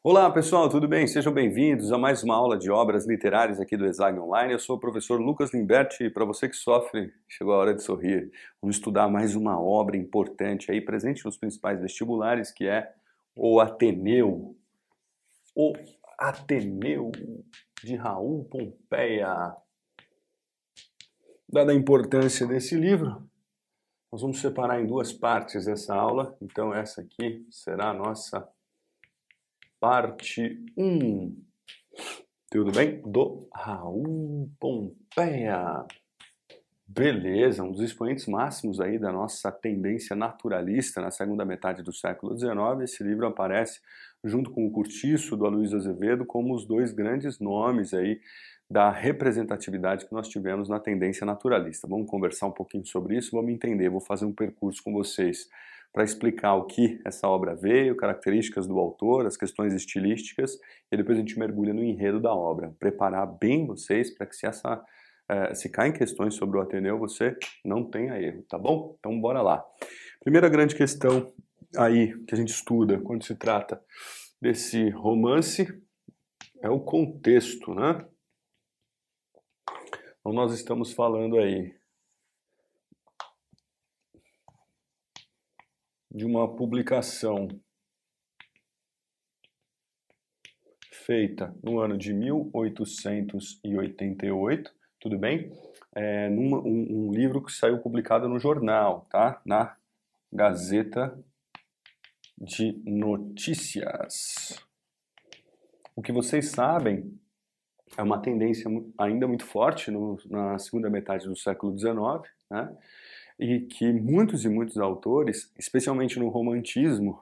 Olá pessoal, tudo bem? Sejam bem-vindos a mais uma aula de obras literárias aqui do Exag Online. Eu sou o professor Lucas Limberti e para você que sofre, chegou a hora de sorrir. Vamos estudar mais uma obra importante aí, presente nos principais vestibulares, que é O Ateneu. O Ateneu de Raul Pompeia. Dada a importância desse livro, nós vamos separar em duas partes essa aula. Então essa aqui será a nossa parte 1. Tudo bem? Do Raul Pompeia. Beleza, um dos expoentes máximos aí da nossa tendência naturalista na segunda metade do século XIX. Esse livro aparece junto com o Curtiço do Aloysio Azevedo como os dois grandes nomes aí da representatividade que nós tivemos na tendência naturalista. Vamos conversar um pouquinho sobre isso, vamos entender, vou fazer um percurso com vocês para explicar o que essa obra veio, características do autor, as questões estilísticas, e depois a gente mergulha no enredo da obra. Preparar bem vocês para que se essa eh, se caem questões sobre o Ateneu, você não tenha erro, tá bom? Então bora lá. Primeira grande questão aí que a gente estuda quando se trata desse romance é o contexto, né? Então nós estamos falando aí de uma publicação feita no ano de 1888, tudo bem? É, um, um, livro que saiu publicado no jornal, tá? Na Gazeta de Notícias. O que vocês sabem é uma tendência ainda muito forte no, na segunda metade do século XIX, né? E que muitos e muitos autores, especialmente no romantismo,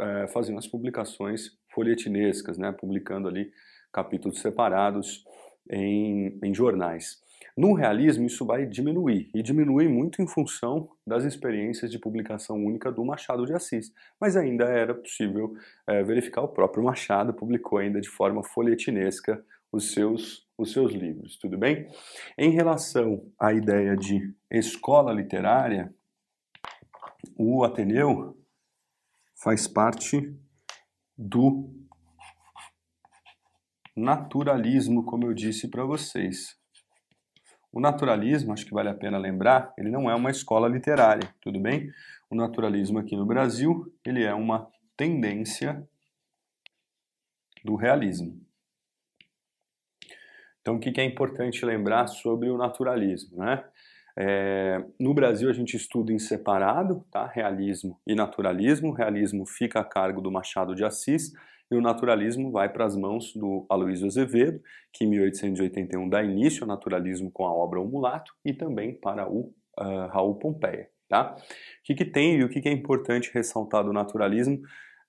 é, faziam as publicações folhetinescas, né, publicando ali capítulos separados em, em jornais. No realismo, isso vai diminuir, e diminui muito em função das experiências de publicação única do Machado de Assis. Mas ainda era possível é, verificar, o próprio Machado publicou ainda de forma folhetinesca os seus os seus livros, tudo bem? Em relação à ideia de escola literária, o Ateneu faz parte do naturalismo, como eu disse para vocês. O naturalismo, acho que vale a pena lembrar, ele não é uma escola literária, tudo bem? O naturalismo aqui no Brasil, ele é uma tendência do realismo. Então, o que é importante lembrar sobre o naturalismo? Né? É, no Brasil, a gente estuda em separado, tá? realismo e naturalismo. O realismo fica a cargo do Machado de Assis e o naturalismo vai para as mãos do Aloysio Azevedo, que em 1881 dá início ao naturalismo com a obra O Mulato e também para o uh, Raul Pompeia. Tá? O que, que tem e o que, que é importante ressaltar do naturalismo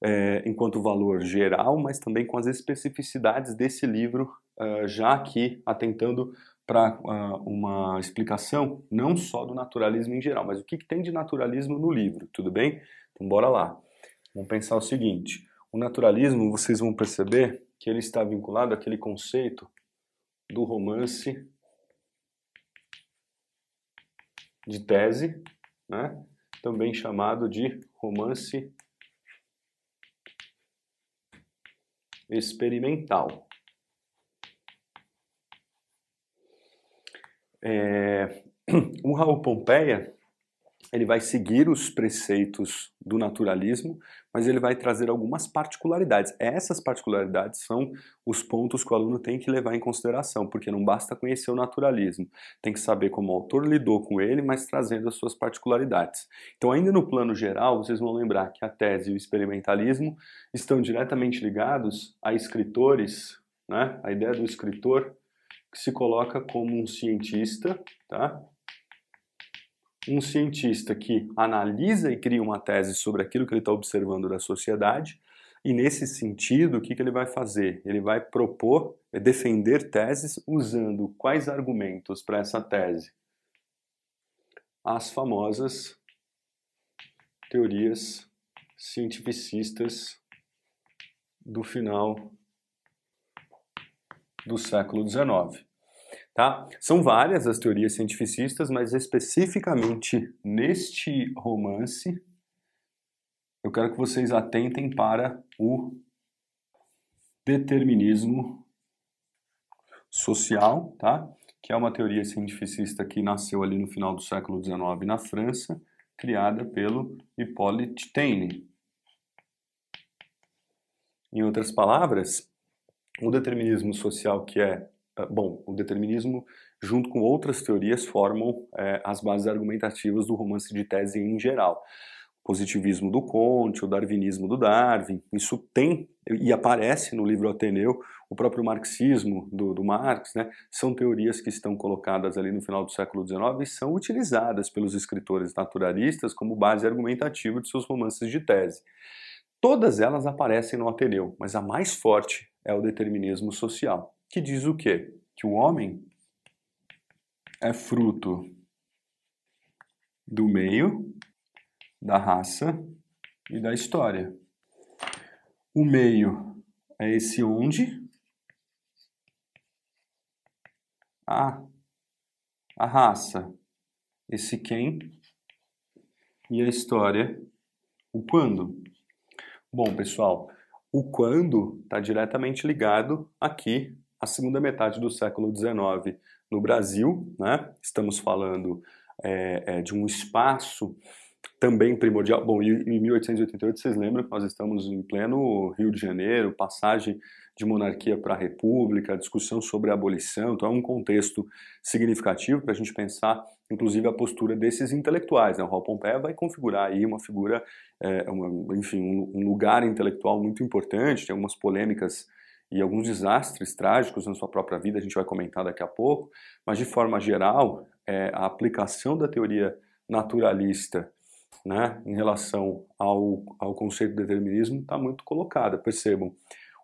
é, enquanto valor geral, mas também com as especificidades desse livro uh, já aqui atentando para uh, uma explicação não só do naturalismo em geral, mas o que, que tem de naturalismo no livro, tudo bem? Então bora lá. Vamos pensar o seguinte, o naturalismo, vocês vão perceber que ele está vinculado àquele conceito do romance de tese, né? também chamado de romance experimental. É, o Raul Pompeia ele vai seguir os preceitos do naturalismo, mas ele vai trazer algumas particularidades. Essas particularidades são os pontos que o aluno tem que levar em consideração, porque não basta conhecer o naturalismo, tem que saber como o autor lidou com ele, mas trazendo as suas particularidades. Então, ainda no plano geral, vocês vão lembrar que a tese e o experimentalismo estão diretamente ligados a escritores, né? a ideia do escritor que se coloca como um cientista, tá? Um cientista que analisa e cria uma tese sobre aquilo que ele está observando da sociedade, e nesse sentido, o que, que ele vai fazer? Ele vai propor, é defender teses usando quais argumentos para essa tese? As famosas teorias cientificistas do final do século XIX. Tá? São várias as teorias cientificistas, mas especificamente neste romance, eu quero que vocês atentem para o determinismo social, tá? que é uma teoria cientificista que nasceu ali no final do século XIX na França, criada pelo Hippolyte Taine. Em outras palavras, o determinismo social que é, ah, bom, o determinismo junto com outras teorias formam é, as bases argumentativas do romance de tese em geral positivismo do Conte, o darwinismo do Darwin, isso tem e aparece no livro Ateneu, o próprio marxismo do, do Marx, né, são teorias que estão colocadas ali no final do século XIX e são utilizadas pelos escritores naturalistas como base argumentativa de seus romances de tese. Todas elas aparecem no Ateneu, mas a mais forte é o determinismo social, que diz o quê? Que o homem é fruto do meio da raça e da história. O meio é esse onde a, a raça, esse quem e a história, o quando. Bom, pessoal, o quando está diretamente ligado aqui à segunda metade do século XIX no Brasil, né? Estamos falando é, é, de um espaço também primordial. Bom, em 1888, vocês lembram que nós estamos em pleno Rio de Janeiro, passagem de monarquia para a república, discussão sobre a abolição, então é um contexto significativo para a gente pensar, inclusive, a postura desses intelectuais. Né? O Raul Pompeia vai configurar aí uma figura, é, uma, enfim, um, lugar intelectual muito importante, tem algumas polêmicas e alguns desastres trágicos na sua própria vida, a gente vai comentar daqui a pouco, mas de forma geral, é, a aplicação da teoria naturalista né, em relação ao, ao conceito de determinismo está muito colocada. Percebam,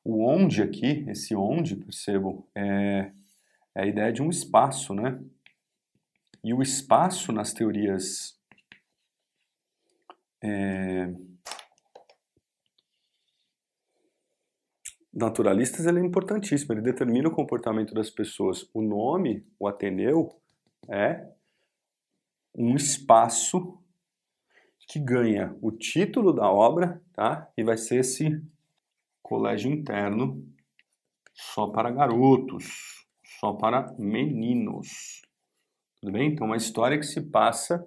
o onde aqui, esse onde, percebam, é, é a ideia de um espaço, né? E o espaço nas teorias é, naturalistas ele é importantíssimo, ele determina o comportamento das pessoas. O nome, o Ateneu, é um espaço que ganha o título da obra, tá? E vai ser esse colégio interno só para garotos, só para meninos. Tudo bem? Então, uma história que se passa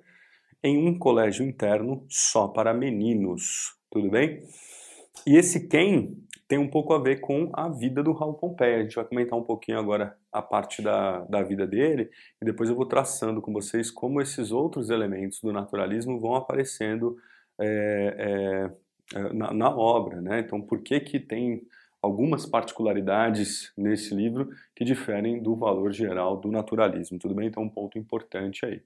em um colégio interno só para meninos. Tudo bem? E esse quem tem um pouco a ver com a vida do Raul Pompeia. A gente vai comentar um pouquinho agora a parte da, da vida dele e depois eu vou traçando com vocês como esses outros elementos do naturalismo vão aparecendo é, é, na, na, obra. Né? Então, por que, que tem algumas particularidades nesse livro que diferem do valor geral do naturalismo? Tudo bem? Então, um ponto importante aí.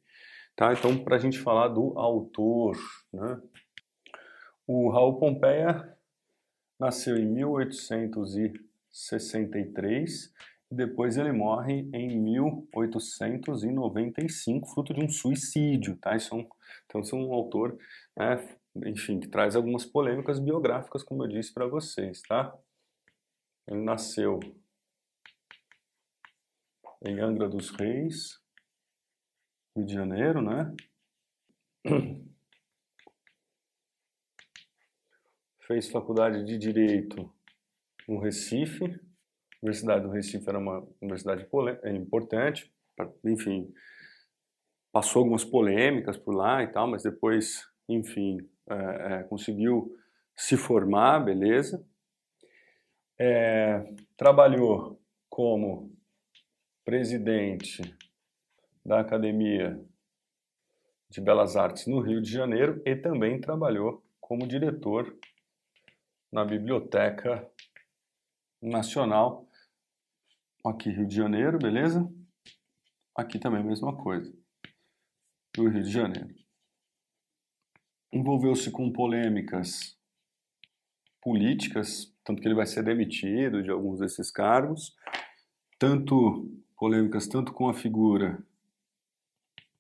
Tá? Então, para a gente falar do autor, né? o Raul Pompeia nasceu em 1863 e depois ele morre em 1895, fruto de um suicídio, tá? É então, isso é um autor, né, enfim, que traz algumas polêmicas biográficas, como eu disse para vocês, tá? Ele nasceu em Angra dos Reis, Rio de Janeiro, né? fez faculdade de Direito no Recife. A Universidade do Recife era uma universidade é, importante, enfim, passou algumas polêmicas por lá e tal, mas depois, enfim, é, é, conseguiu se formar, beleza. É, trabalhou como presidente da Academia de Belas Artes no Rio de Janeiro e também trabalhou como diretor na Biblioteca Nacional, aqui Rio de Janeiro, beleza? Aqui também a mesma coisa, do Rio de Janeiro. Envolveu-se com polêmicas políticas, tanto que ele vai ser demitido de alguns desses cargos, tanto polêmicas tanto com a figura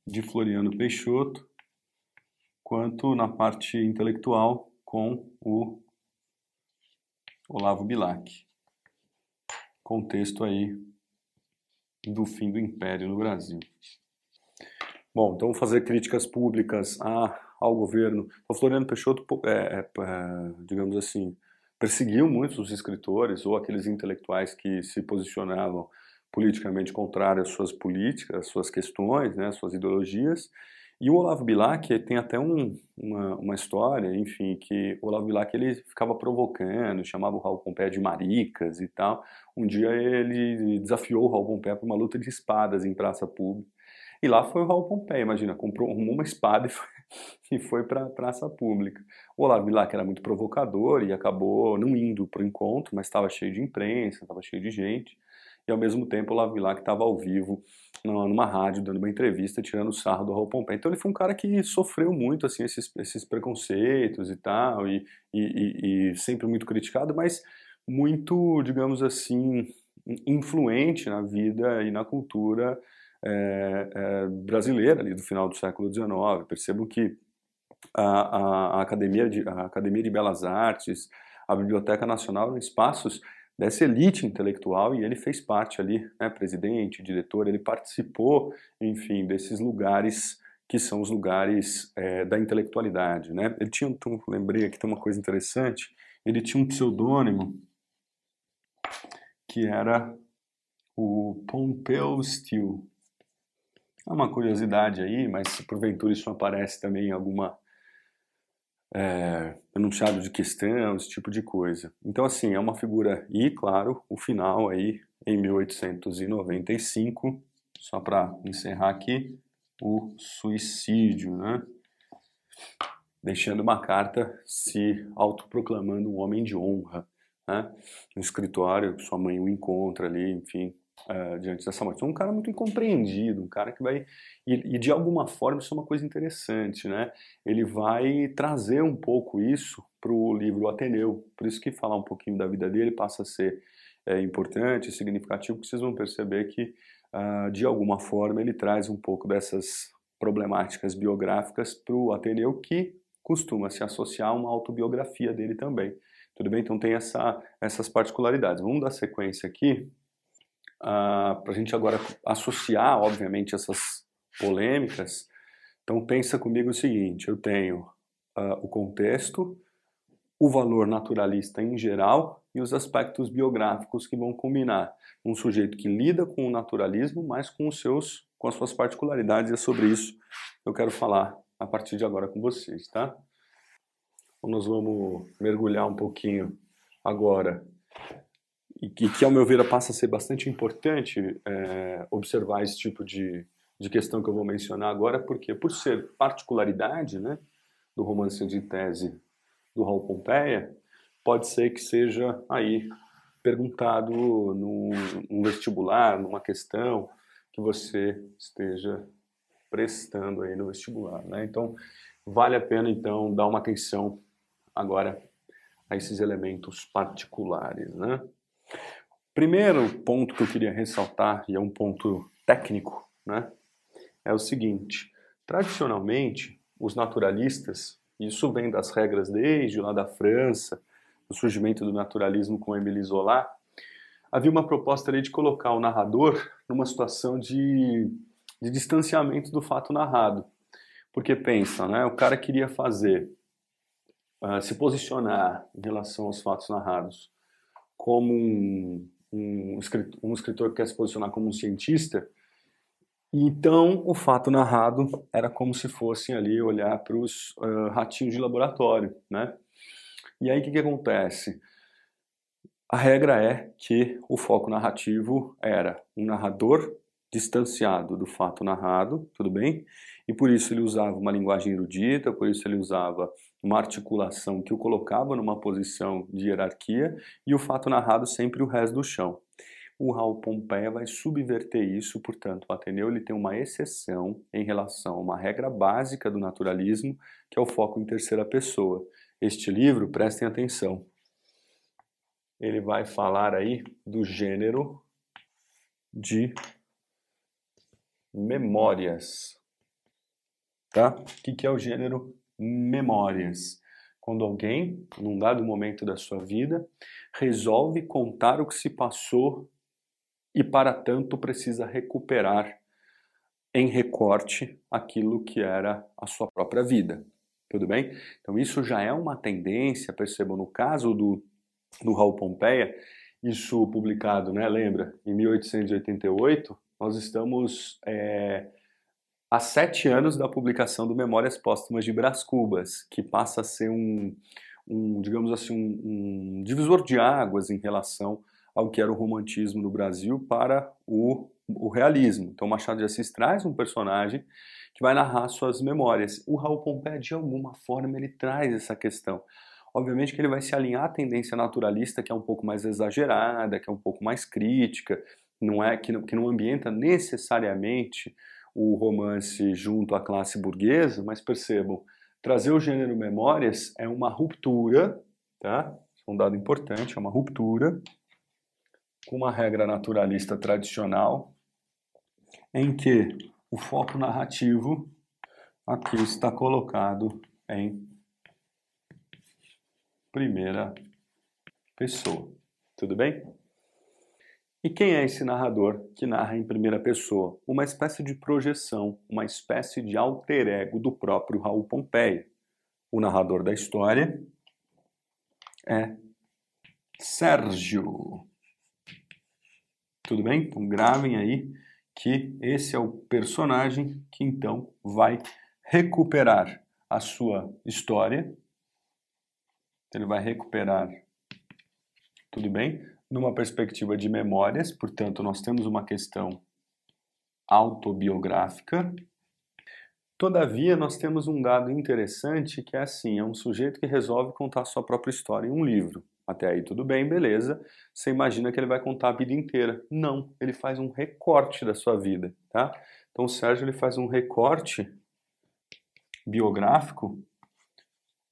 de Floriano Peixoto, quanto na parte intelectual com o Olavo Bilac. Contexto aí do fim do Império no Brasil. Bom, então fazer críticas públicas a, ao governo. O Floriano Peixoto, é, é, é, digamos assim, perseguiu muitos os escritores ou aqueles intelectuais que se posicionavam politicamente contrário às suas políticas, às suas questões, né, às suas ideologias. E o Olavo Bilac tem até um, uma, uma, história, enfim, que o Olavo Bilac ele ficava provocando, chamava o Raul Pompé de maricas e tal. Um dia ele desafiou o Raul Pompé para uma luta de espadas em praça pública. E lá foi o Raul Pompé, imagina, comprou uma espada e foi, e foi para a praça pública. O Olavo Bilac era muito provocador e acabou não indo para o encontro, mas estava cheio de imprensa, estava cheio de gente e ao mesmo tempo o Olavo Bilac estava ao vivo numa rádio dando uma entrevista tirando sarro do Raul Pompeu. Então ele foi um cara que sofreu muito assim esses, esses preconceitos e tal e, e, e sempre muito criticado, mas muito, digamos assim, influente na vida e na cultura é, é, brasileira ali do final do século XIX. Percebo que a, a, a, Academia de, a Academia de Belas Artes, a Biblioteca Nacional eram espaços dessa elite intelectual e ele fez parte ali, né, presidente, diretor, ele participou, enfim, desses lugares que são os lugares é, da intelectualidade, né? Ele tinha, então, lembrei aqui tem uma coisa interessante, ele tinha um pseudônimo que era o Pompeu Steele. É uma curiosidade aí, mas se porventura isso aparece também em alguma é, enunciado de questão, esse tipo de coisa. Então, assim, é uma figura, e claro, o final aí, em 1895, só para encerrar aqui, o suicídio, né? Deixando uma carta se autoproclamando um homem de honra, né? No escritório, sua mãe o encontra ali, enfim, uh, diante dessa morte. Então, um cara muito incompreendido, um cara que vai. E, e, de alguma forma, isso é uma coisa interessante, né? Ele vai trazer um pouco isso para o livro Ateneu. Por isso que falar um pouquinho da vida dele passa a ser é, importante, significativo, porque vocês vão perceber que, uh, de alguma forma, ele traz um pouco dessas problemáticas biográficas para o Ateneu, que costuma se associar a uma autobiografia dele também. Tudo bem? Então tem essa, essas particularidades. Vamos dar sequência aqui ah, para a gente agora associar, obviamente, essas polêmicas. Então pensa comigo o seguinte: eu tenho uh, o contexto, o valor naturalista em geral e os aspectos biográficos que vão combinar. Um sujeito que lida com o naturalismo, mas com os seus, com as suas particularidades. E é sobre isso que eu quero falar a partir de agora com vocês, tá? Então nós vamos mergulhar um pouquinho agora e que, que, ao meu ver, passa a ser bastante importante é, observar esse tipo de, de questão que eu vou mencionar agora, porque por ser particularidade né, do romance de tese do Raul Pompeia, pode ser que seja aí perguntado num, num vestibular, numa questão que você esteja prestando aí no vestibular, né? Então, vale a pena então dar uma atenção agora a esses elementos particulares, né? Primeiro ponto que eu queria ressaltar, e é um ponto técnico, né, é o seguinte: tradicionalmente, os naturalistas, isso vem das regras desde lá da França, do surgimento do naturalismo com Émile Zola, havia uma proposta ali de colocar o narrador numa situação de, de distanciamento do fato narrado. Porque pensa, né, o cara queria fazer, uh, se posicionar em relação aos fatos narrados como um, um, escritor, um escritor que quer se posicionar como um cientista, então o fato narrado era como se fossem ali olhar para os uh, ratinhos de laboratório, né? E aí o que, que acontece? A regra é que o foco narrativo era um narrador distanciado do fato narrado, tudo bem? E por isso ele usava uma linguagem erudita, por isso ele usava uma articulação que o colocava numa posição de hierarquia e o fato narrado sempre o resto do chão. O Raul Pompeia vai subverter isso, portanto, o Ateneu ele tem uma exceção em relação a uma regra básica do naturalismo, que é o foco em terceira pessoa. Este livro, prestem atenção, ele vai falar aí do gênero de memórias. Tá? O que é o gênero memórias. Quando alguém, num dado momento da sua vida, resolve contar o que se passou e, para tanto, precisa recuperar em recorte aquilo que era a sua própria vida. Tudo bem? Então, isso já é uma tendência, percebam, no caso do do Raul Pompeia, isso publicado, né, lembra, em 1888, nós estamos é, há sete anos da publicação do Memórias Póstumas de Brás Cubas, que passa a ser um, um digamos assim, um, um, divisor de águas em relação ao que era o romantismo no Brasil para o, o realismo. Então, Machado de Assis traz um personagem que vai narrar suas memórias. O Raul Pompeia, de alguma forma, ele traz essa questão. Obviamente que ele vai se alinhar à tendência naturalista, que é um pouco mais exagerada, que é um pouco mais crítica, não é que não, que não ambienta necessariamente o romance junto à classe burguesa, mas percebam, trazer o gênero memórias é uma ruptura, tá? É um dado importante, é uma ruptura com uma regra naturalista tradicional em que o foco narrativo aqui está colocado em primeira pessoa. Tudo bem? E quem é esse narrador que narra em primeira pessoa? Uma espécie de projeção, uma espécie de alter ego do próprio Raul Pompeia. O narrador da história é Sérgio. Tudo bem? Então gravem aí que esse é o personagem que então vai recuperar a sua história. Ele vai recuperar, tudo bem? Numa perspectiva de memórias, portanto, nós temos uma questão autobiográfica. Todavia, nós temos um dado interessante que é assim: é um sujeito que resolve contar sua própria história em um livro. Até aí tudo bem, beleza. Você imagina que ele vai contar a vida inteira. Não, ele faz um recorte da sua vida, tá? Então o Sérgio ele faz um recorte biográfico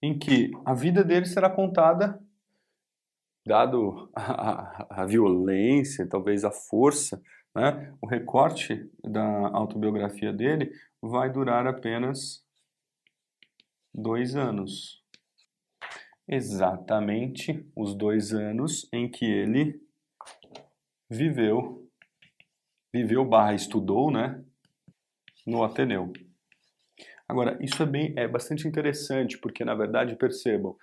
em que a vida dele será contada dado a, a, violência, talvez a força, né, o recorte da autobiografia dele vai durar apenas dois anos. Exatamente os dois anos em que ele viveu, viveu barra estudou, né, no Ateneu. Agora, isso é, bem, é bastante interessante, porque, na verdade, percebam,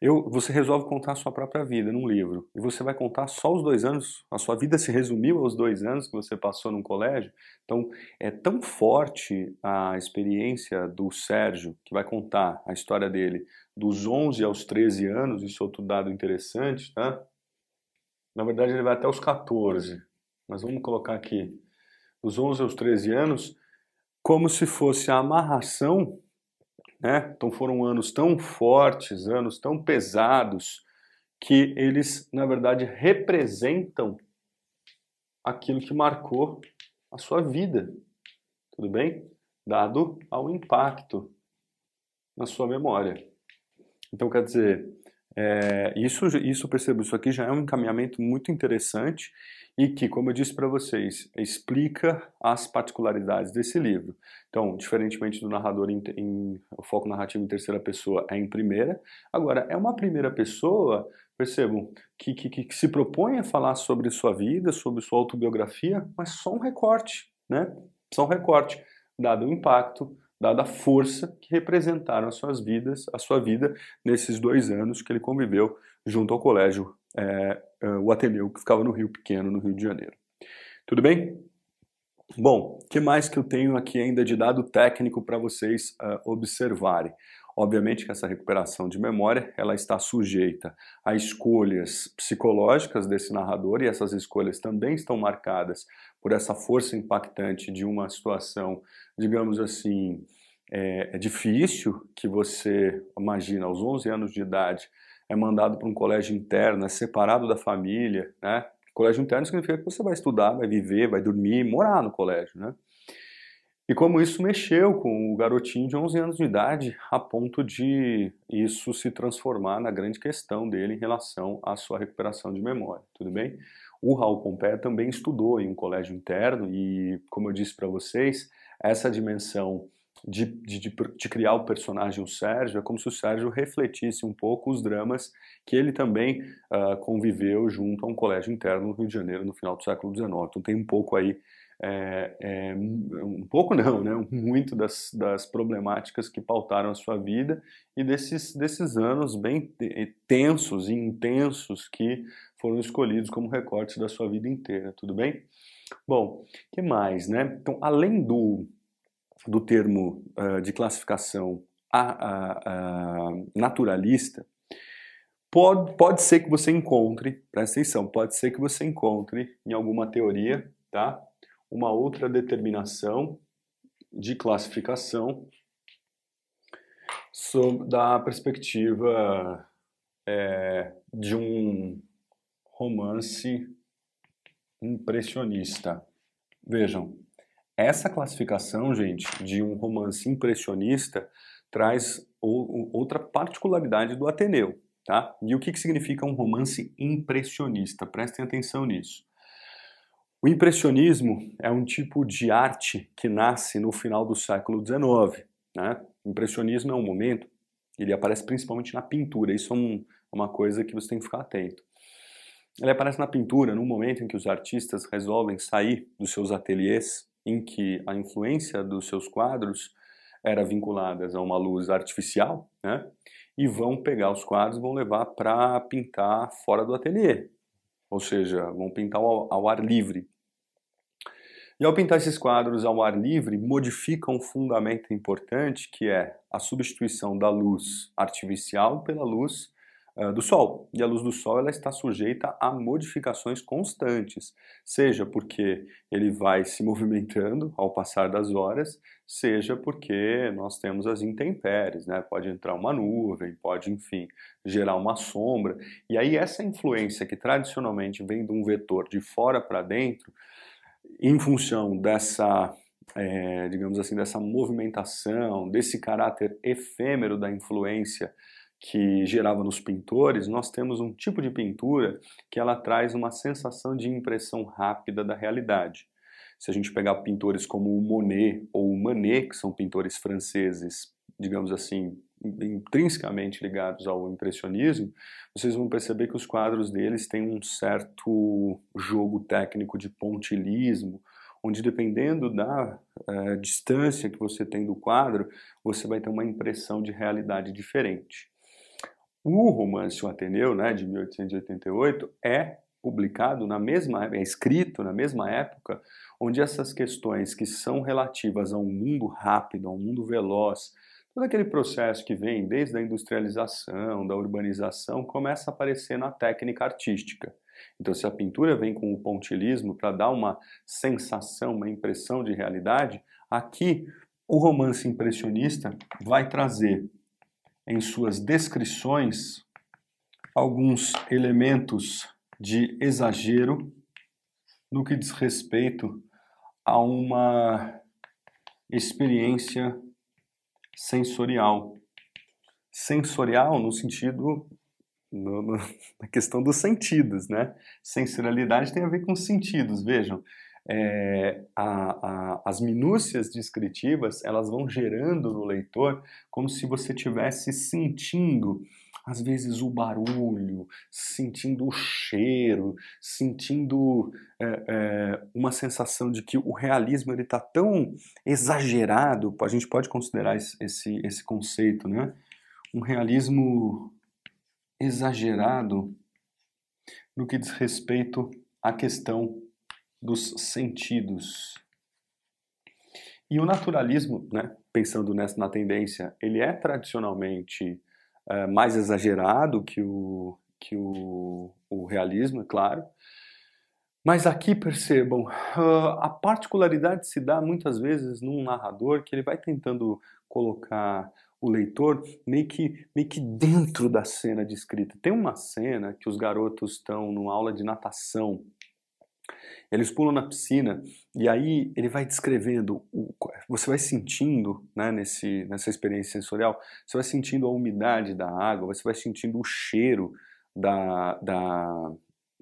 eu, você resolve contar a sua própria vida num livro e você vai contar só os dois anos. A sua vida se resumiu aos dois anos que você passou num colégio. Então é tão forte a experiência do Sérgio que vai contar a história dele dos 11 aos 13 anos. Isso é outro dado interessante, tá? Na verdade ele vai até os 14, mas vamos colocar aqui dos 11 aos 13 anos como se fosse a amarração né? Então foram anos tão fortes, anos tão pesados, que eles, na verdade, representam aquilo que marcou a sua vida, tudo bem? Dado ao impacto na sua memória. Então, quer dizer, é, isso, isso percebo, isso aqui já é um encaminhamento muito interessante e que, como eu disse para vocês, explica as particularidades desse livro. Então, diferentemente do narrador em, em, o foco narrativo em terceira pessoa é em primeira, agora é uma primeira pessoa, percebam, que, que, que se propõe a falar sobre sua vida, sobre sua autobiografia, mas só um recorte, né? Só um recorte, dado o impacto, dada a força que representaram as suas vidas, a sua vida nesses dois anos que ele conviveu junto ao colégio é, é, o Ateneu, que ficava no Rio Pequeno, no Rio de Janeiro. Tudo bem? Bom, o que mais que eu tenho aqui ainda de dado técnico para vocês uh, observarem? Obviamente que essa recuperação de memória ela está sujeita a escolhas psicológicas desse narrador e essas escolhas também estão marcadas por essa força impactante de uma situação, digamos assim, é, é difícil que você imagina aos 11 anos de idade é mandado para um colégio interno, é separado da família, né? Colégio interno significa que você vai estudar, vai viver, vai dormir, morar no colégio, né? E como isso mexeu com o garotinho de 11 anos de idade, a ponto de isso se transformar na grande questão dele em relação à sua recuperação de memória, tudo bem? O Raul Pompeia também estudou em um colégio interno e, como eu disse para vocês, essa dimensão de, de, de, criar o personagem o Sérgio, é como se o Sérgio refletisse um pouco os dramas que ele também uh, conviveu junto a um colégio interno no Rio de Janeiro no final do século XIX. Então tem um pouco aí é, é, um pouco não, né? Muito das, das problemáticas que pautaram a sua vida e desses, desses anos bem tensos e intensos que foram escolhidos como recortes da sua vida inteira, tudo bem? Bom, que mais, né? Então, além do, do termo uh, de classificação a, a, a naturalista, pode, pode ser que você encontre, presta atenção, pode ser que você encontre em alguma teoria, tá? Uma outra determinação de classificação sobre, da perspectiva é, de um romance impressionista. Vejam, essa classificação, gente, de um romance impressionista traz outra particularidade do Ateneu, tá? E o que, significa um romance impressionista? Prestem atenção nisso. O impressionismo é um tipo de arte que nasce no final do século XIX. Né? O impressionismo é um momento, ele aparece principalmente na pintura, isso é um, uma coisa que você tem que ficar atento. Ele aparece na pintura no momento em que os artistas resolvem sair dos seus ateliês, em que a influência dos seus quadros era vinculada a uma luz artificial, né? E vão pegar os quadros vão levar para pintar fora do ateliê, ou seja, vão pintar ao, ao ar livre. E ao pintar esses quadros ao ar livre, modificam um fundamento importante que é a substituição da luz artificial pela luz do Sol. E a luz do Sol ela está sujeita a modificações constantes, seja porque ele vai se movimentando ao passar das horas, seja porque nós temos as intempéries, né? Pode entrar uma nuvem, pode, enfim, gerar uma sombra. E aí essa influência que tradicionalmente vem de um vetor de fora para dentro, em função dessa é, digamos assim, dessa movimentação, desse caráter efêmero da influência que gerava nos pintores, nós temos um tipo de pintura que ela traz uma sensação de impressão rápida da realidade. Se a gente pegar pintores como o Monet ou o Manet, que são pintores franceses, digamos assim, intrinsecamente ligados ao impressionismo, vocês vão perceber que os quadros deles têm um certo jogo técnico de pontilismo, onde dependendo da uh, distância que você tem do quadro, você vai ter uma impressão de realidade diferente. O romance O Ateneu, né, de 1888, é publicado na mesma, é escrito na mesma época, onde essas questões que são relativas a um mundo rápido, a um mundo veloz, todo aquele processo que vem desde a industrialização, da urbanização, começa a aparecer na técnica artística. Então, se a pintura vem com o pontilismo para dar uma sensação, uma impressão de realidade, aqui o romance impressionista vai trazer em suas descrições alguns elementos de exagero no que diz respeito a uma experiência sensorial. Sensorial no sentido no, no, na questão dos sentidos, né? Sensorialidade tem a ver com sentidos, vejam é, a, a, as minúcias descritivas elas vão gerando no leitor como se você tivesse sentindo às vezes o barulho, sentindo o cheiro, sentindo é, é, uma sensação de que o realismo ele está tão exagerado, a gente pode considerar esse, esse conceito, né? Um realismo exagerado no que diz respeito à questão dos sentidos. E o naturalismo, né, pensando nessa na tendência, ele é tradicionalmente é, mais exagerado que o, que o, o realismo, é claro. Mas aqui percebam, uh, a particularidade se dá muitas vezes num narrador que ele vai tentando colocar o leitor meio que, meio que dentro da cena descrita. Tem uma cena que os garotos estão numa aula de natação eles pulam na piscina e aí ele vai descrevendo, o, você vai sentindo, né, nesse, nessa experiência sensorial, você vai sentindo a umidade da água, você vai sentindo o cheiro da, da,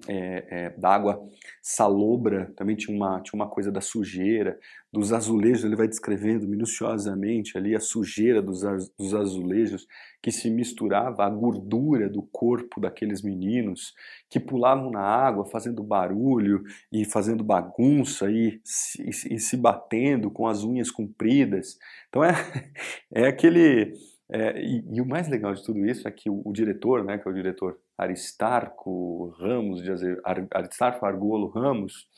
é, é, d'água salobra, também tinha uma, tinha uma coisa da sujeira, dos azulejos, ele vai descrevendo minuciosamente ali a sujeira dos, dos azulejos que se misturava à gordura do corpo daqueles meninos que pulavam na água fazendo barulho e fazendo bagunça e se, e se batendo com as unhas compridas. Então é, é aquele é, e, e, o mais legal de tudo isso é que o, o, diretor, né, que é o diretor Aristarco Ramos, de Ar, Aristarco Argolo Ramos,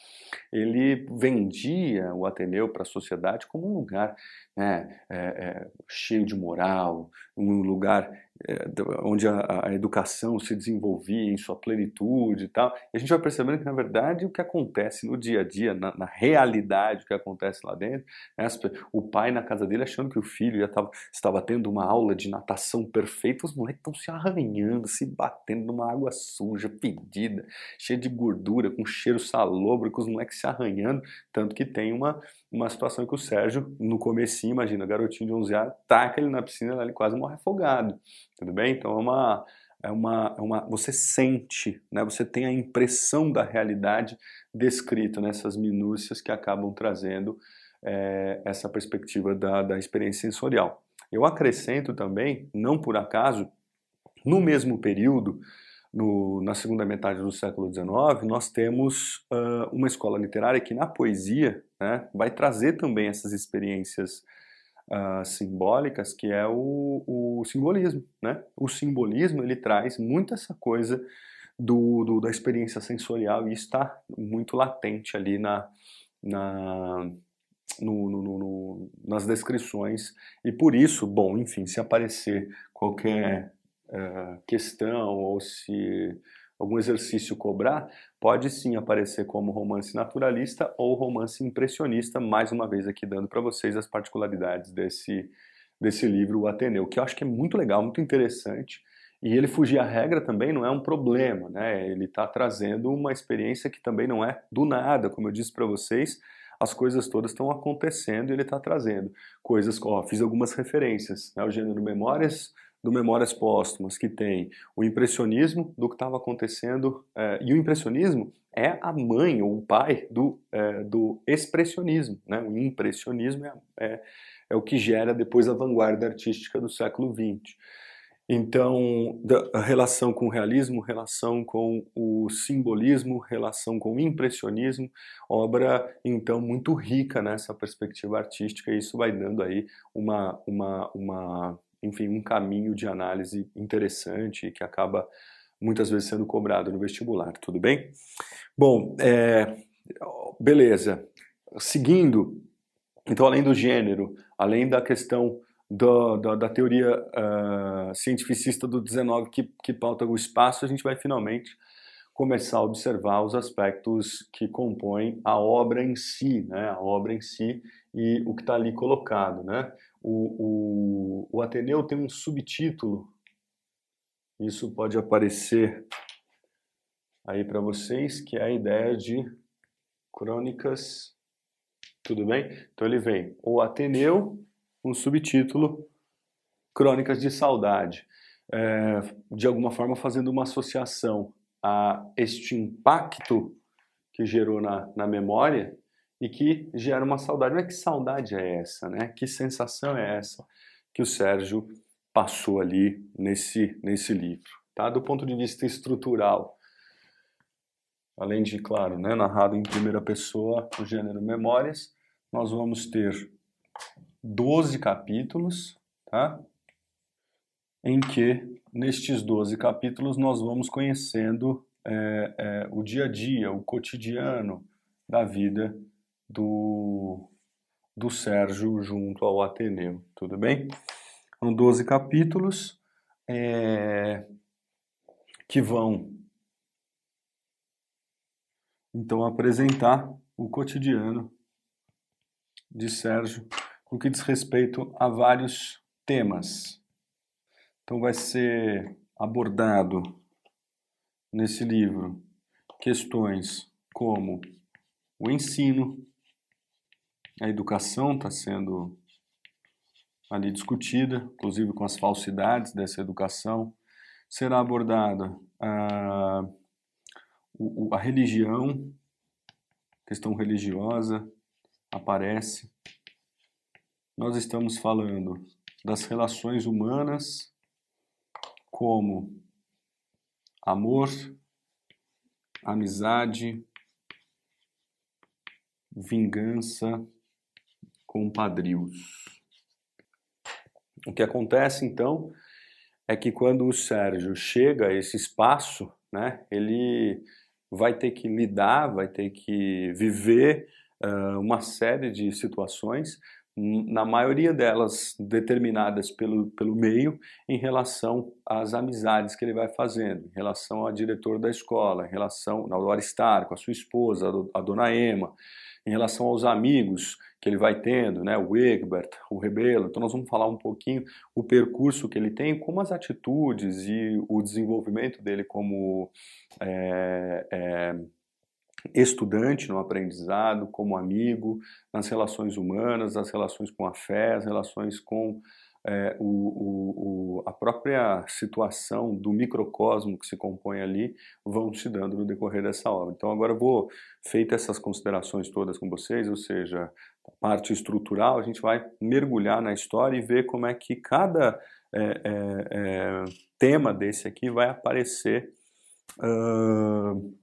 ele vendia o Ateneu para a sociedade como um lugar né, é, é, cheio de moral, um lugar é, onde a, a, educação se desenvolvia em sua plenitude e tal. E a gente vai percebendo que, na verdade, o que acontece no dia a dia, na, na realidade, o que acontece lá dentro, é o pai na casa dele achando que o filho já tava, estava tendo uma aula de natação perfeita, os moleques estão se arranhando, se batendo numa água suja, pedida, cheia de gordura, com cheiro salobro, com os moleques se arranhando, tanto que tem uma, uma situação que o Sérgio, no começo, imagina, garotinho de 11 anos, taca ele na piscina, ele quase morre afogado. Tudo bem? Então é uma, é uma, é uma você sente, né? você tem a impressão da realidade descrita nessas minúcias que acabam trazendo é, essa perspectiva da, da experiência sensorial. Eu acrescento também, não por acaso, no mesmo período, no, na segunda metade do século XIX, nós temos uh, uma escola literária que na poesia né, vai trazer também essas experiências uh, simbólicas, que é o, o, simbolismo. Né? O simbolismo ele traz muito essa coisa do, do da experiência sensorial e está muito latente ali na, na no, no, no, nas descrições e por isso, bom, enfim, se aparecer qualquer uh, questão ou se algum exercício cobrar, pode sim aparecer como romance naturalista ou romance impressionista, mais uma vez aqui dando para vocês as particularidades desse, desse livro, O Ateneu, que eu acho que é muito legal, muito interessante. E ele fugir à regra também não é um problema, né? Ele está trazendo uma experiência que também não é do nada, como eu disse para vocês, as coisas todas estão acontecendo e ele está trazendo coisas, ó, fiz algumas referências, né? O gênero Memórias do Memórias Póstumas, que tem o impressionismo do que estava acontecendo, é, e o impressionismo é a mãe ou o pai do, é, do expressionismo. Né? O impressionismo é, é, é, o que gera depois a vanguarda artística do século XX. Então, a relação com o realismo, relação com o simbolismo, relação com o impressionismo, obra então muito rica nessa perspectiva artística, e isso vai dando aí uma, uma, uma enfim, um caminho de análise interessante que acaba muitas vezes sendo cobrado no vestibular, tudo bem? Bom, é, beleza. Seguindo, então, além do gênero, além da questão do, do, da teoria uh, cientificista do 19 que, que pauta o espaço, a gente vai finalmente começar a observar os aspectos que compõem a obra em si, né? a obra em si e o que está ali colocado. Né? O, o, o Ateneu tem um subtítulo, isso pode aparecer aí para vocês, que é a ideia de crônicas, tudo bem? Então ele vem, o Ateneu, um subtítulo, Crônicas de Saudade, é, de alguma forma fazendo uma associação a este impacto que gerou na, na memória e que gera uma saudade. Mas que saudade é essa, né? Que sensação é essa que o Sérgio passou ali nesse, nesse livro, tá? Do ponto de vista estrutural, além de, claro, né, narrado em primeira pessoa, o gênero Memórias, nós vamos ter 12 capítulos, tá? Em que, nestes 12 capítulos, nós vamos conhecendo é, é, o dia a dia, o cotidiano da vida do, do Sérgio junto ao Ateneu, tudo bem? São 12 capítulos é, que vão então apresentar o cotidiano de Sérgio no que diz respeito a vários temas. Então vai ser abordado nesse livro questões como o ensino, a educação está sendo ali discutida, inclusive com as falsidades dessa educação. Será abordada ah, o, a religião, questão religiosa aparece. Nós estamos falando das relações humanas como amor, amizade, vingança, compadrios. O que acontece então é que quando o Sérgio chega a esse espaço, né, ele vai ter que lidar, vai ter que viver uh, uma série de situações na maioria delas determinadas pelo, pelo meio, em relação às amizades que ele vai fazendo, em relação ao diretor da escola, em relação ao Aristarco, a sua esposa, a dona Ema, em relação aos amigos que ele vai tendo, né, o Egbert, o Rebelo. Então nós vamos falar um pouquinho o percurso que ele tem, como as atitudes e o desenvolvimento dele como é, é, estudante no aprendizado, como amigo, nas relações humanas, as relações com a fé, as relações com é, o, o, a própria situação do microcosmo que se compõe ali vão se dando no decorrer dessa obra. Então agora eu vou, feito essas considerações todas com vocês, ou seja, a parte estrutural, a gente vai mergulhar na história e ver como é que cada é, é, é tema desse aqui vai aparecer uh,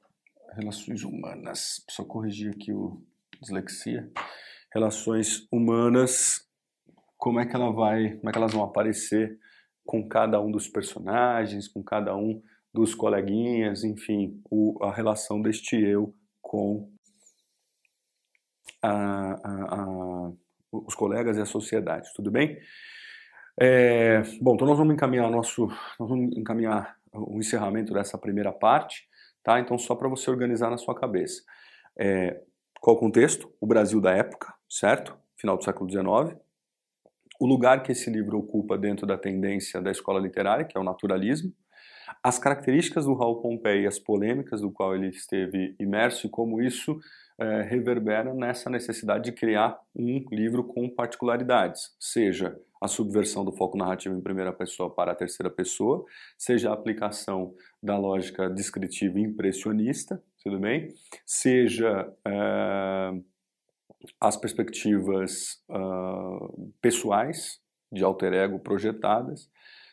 relações humanas. Só corrigir aqui o dislexia. Relações humanas, como é que ela vai, como é que elas vão aparecer com cada um dos personagens, com cada um dos coleguinhas, enfim, o, a relação deste eu com a, a, a, os colegas e a sociedade, tudo bem? É, bom, então nós vamos encaminhar nosso, nós vamos encaminhar o encerramento dessa primeira parte. Tá? Então, só para você organizar na sua cabeça. É, qual o contexto? O Brasil da época, certo? Final do século XIX. O lugar que esse livro ocupa dentro da tendência da escola literária, que é o naturalismo. As características do Raul Pompei e as polêmicas do qual ele esteve imerso e como isso é, reverbera nessa necessidade de criar um livro com particularidades, seja a subversão do foco narrativo em primeira pessoa para a terceira pessoa, seja a aplicação da lógica descritiva impressionista, tudo bem? Seja é, as perspectivas uh, pessoais de alter ego projetadas,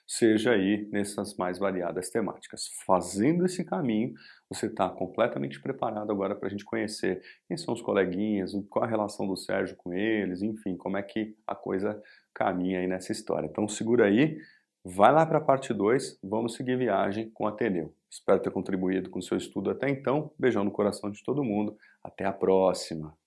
seja aí nessas mais variadas temáticas. Fazendo esse caminho, você está completamente preparado agora para a gente conhecer quem são os coleguinhas, qual a relação do Sérgio com eles, enfim, como é que a coisa caminha aí nessa história. Então segura aí, vai lá para a parte 2, vamos seguir viagem com Ateneu. Espero ter contribuído com o seu estudo até então. Beijão no coração de todo mundo. Até a próxima!